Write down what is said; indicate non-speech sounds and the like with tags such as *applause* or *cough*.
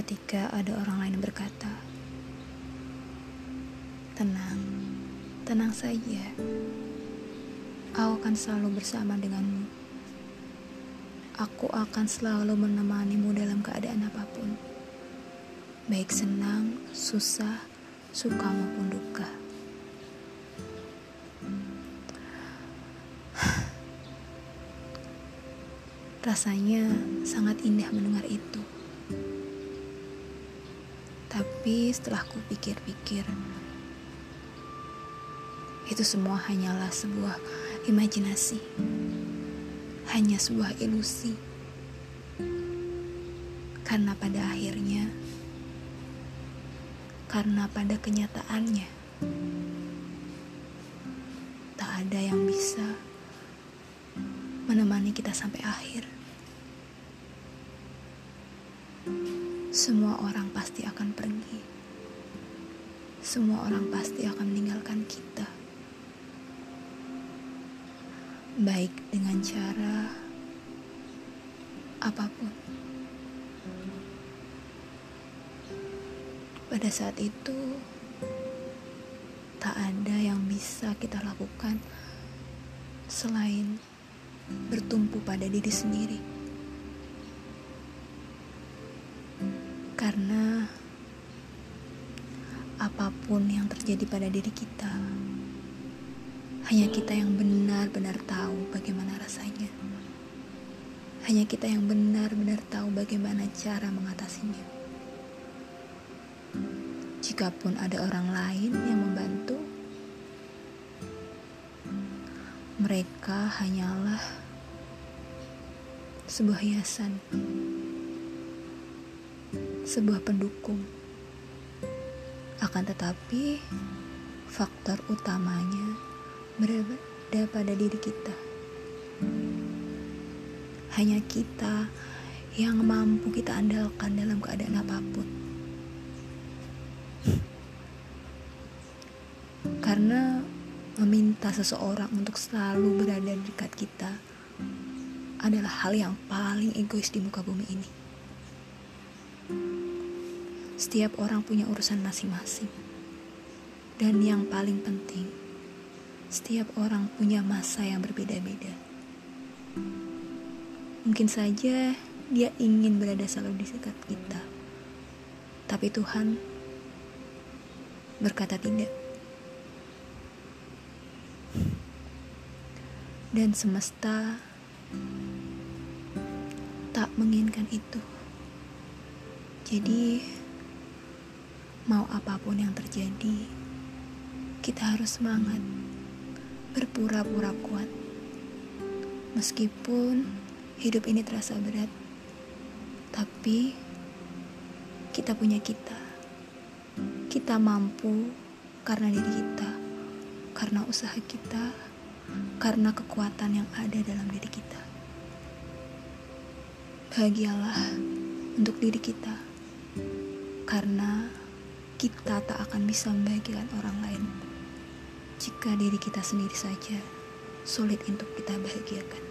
ketika ada orang lain berkata, "Tenang, tenang saja. Aku akan selalu bersama denganmu. Aku akan selalu menemanimu dalam keadaan apa pun, baik senang, susah, suka maupun duka." *sighs* Rasanya sangat indah mendengar itu. Tapi setelah ku pikir-pikir, itu semua hanyalah sebuah imajinasi. Hanya sebuah ilusi. Karena pada akhirnya, karena pada kenyataannya, tak ada yang bisa menemani kita sampai akhir. Semua orang pasti akan pergi. Semua orang pasti akan meninggalkan kita. Baik dengan cara apa pun. Pada saat itu, tak ada yang bisa kita lakukan selain bertumpu pada diri sendiri. Karena apa pun yang terjadi pada diri kita, hanya kita yang benar-benar tahu bagaimana rasanya. Hanya kita yang benar-benar tahu bagaimana cara mengatasinya. Jikapun ada orang lain yang membantu, mereka hanyalah sebuah hiasan, sebuah pendukung. Akan tetapi, faktor utamanya berada pada diri kita. Hanya kita yang mampu kita andalkan dalam keadaan apa pun. Karena meminta seseorang untuk selalu berada di dekat kita adalah hal yang paling egois di muka bumi ini. Setiap orang punya urusan masing-masing. Dan yang paling penting, setiap orang punya masa yang berbeda-beda. Mungkin saja dia ingin berada selalu di dekat kita. Tapi Tuhan berkata tidak. Dan semesta tak menginginkan itu. Jadi, mau apa pun yang terjadi, kita harus semangat, berpura-pura kuat. Meskipun hidup ini terasa berat, tapi kita punya kita. Kita mampu karena diri kita, karena usaha kita, karena kekuatan yang ada dalam diri kita. Bahagialah untuk diri kita, karena kita tak akan bisa membahagiakan orang lain jika diri kita sendiri saja sulit untuk kita bahagiakan.